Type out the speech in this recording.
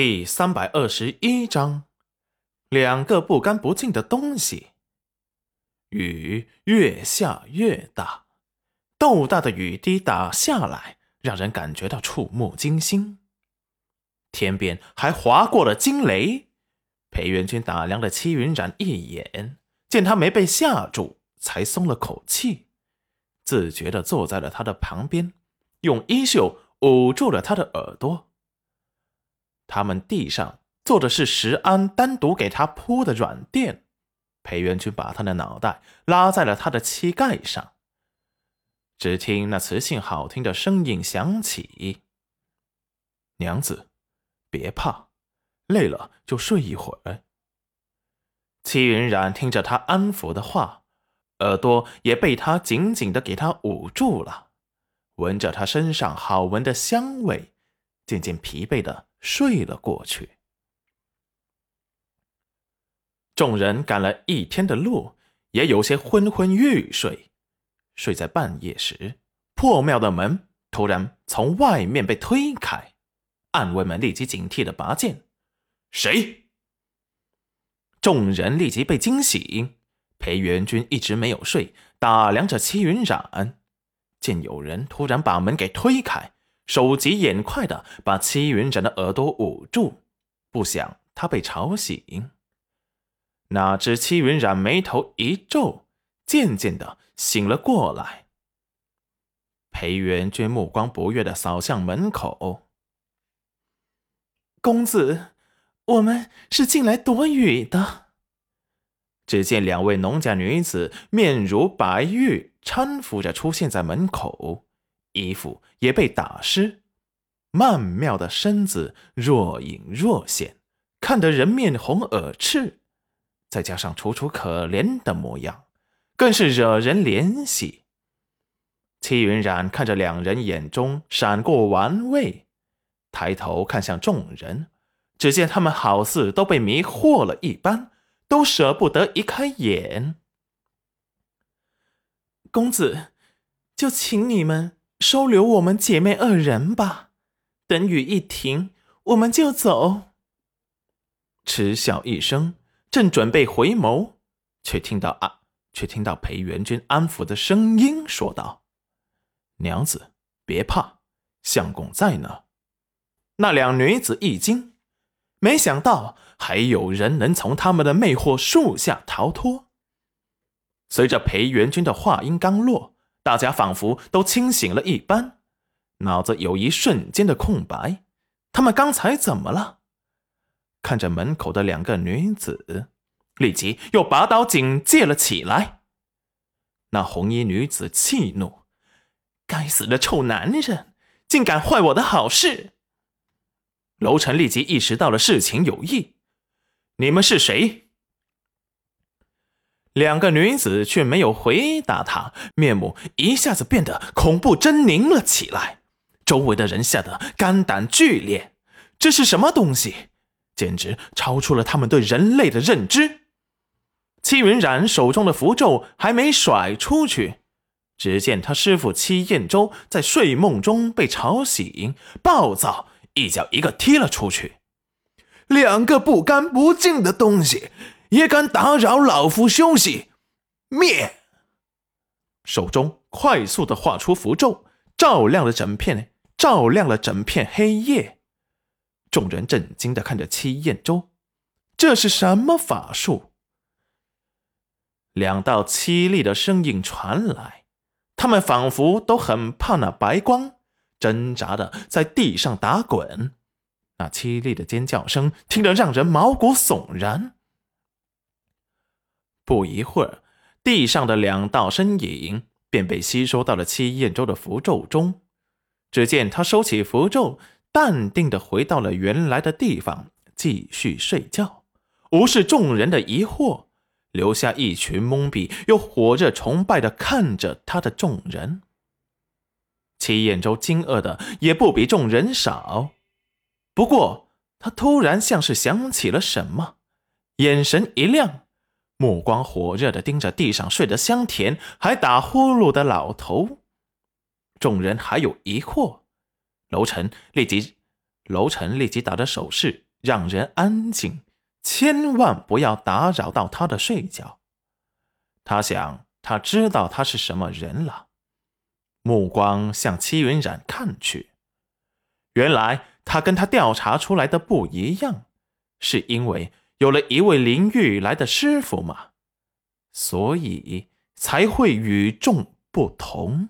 第三百二十一章，两个不干不净的东西。雨越下越大，豆大的雨滴打下来，让人感觉到触目惊心。天边还划过了惊雷。裴元君打量了戚云染一眼，见他没被吓住，才松了口气，自觉地坐在了他的旁边，用衣袖捂住了他的耳朵。他们地上坐的是石安单独给他铺的软垫，裴元君把他的脑袋拉在了他的膝盖上。只听那磁性好听的声音响起：“娘子，别怕，累了就睡一会儿。”戚云染听着他安抚的话，耳朵也被他紧紧的给他捂住了，闻着他身上好闻的香味，渐渐疲惫的。睡了过去。众人赶了一天的路，也有些昏昏欲睡。睡在半夜时，破庙的门突然从外面被推开，暗卫们立即警惕的拔剑。谁？众人立即被惊醒。裴元君一直没有睡，打量着戚云染，见有人突然把门给推开。手疾眼快的把戚云染的耳朵捂住，不想他被吵醒。哪知戚云染眉头一皱，渐渐的醒了过来。裴元君目光不悦的扫向门口：“公子，我们是进来躲雨的。”只见两位农家女子面如白玉，搀扶着出现在门口。衣服也被打湿，曼妙的身子若隐若现，看得人面红耳赤，再加上楚楚可怜的模样，更是惹人怜惜。戚云染看着两人，眼中闪过玩味，抬头看向众人，只见他们好似都被迷惑了一般，都舍不得移开眼。公子，就请你们。收留我们姐妹二人吧，等雨一停，我们就走。嗤笑一声，正准备回眸，却听到啊，却听到裴元君安抚的声音说道：“娘子，别怕，相公在呢。”那两女子一惊，没想到还有人能从他们的魅惑术下逃脱。随着裴元君的话音刚落。大家仿佛都清醒了一般，脑子有一瞬间的空白。他们刚才怎么了？看着门口的两个女子，立即又拔刀警戒了起来。那红衣女子气怒：“该死的臭男人，竟敢坏我的好事！”楼臣立即意识到了事情有异。你们是谁？两个女子却没有回答他，面目一下子变得恐怖狰狞了起来。周围的人吓得肝胆俱裂，这是什么东西？简直超出了他们对人类的认知。戚云染手中的符咒还没甩出去，只见他师傅戚彦周在睡梦中被吵醒，暴躁一脚一个踢了出去。两个不干不净的东西！也敢打扰老夫休息！灭！手中快速的画出符咒，照亮了整片，照亮了整片黑夜。众人震惊的看着戚彦周，这是什么法术？两道凄厉的声音传来，他们仿佛都很怕那白光，挣扎的在地上打滚。那凄厉的尖叫声听得让人毛骨悚然。不一会儿，地上的两道身影便被吸收到了戚燕州的符咒中。只见他收起符咒，淡定的回到了原来的地方，继续睡觉，无视众人的疑惑，留下一群懵逼又火热崇拜的看着他的众人。戚彦周惊愕的也不比众人少，不过他突然像是想起了什么，眼神一亮。目光火热的盯着地上睡得香甜还打呼噜的老头，众人还有疑惑，楼臣立即，楼臣立即打着手势让人安静，千万不要打扰到他的睡觉。他想，他知道他是什么人了。目光向戚云染看去，原来他跟他调查出来的不一样，是因为有了一位灵域来的师傅嘛，所以才会与众不同。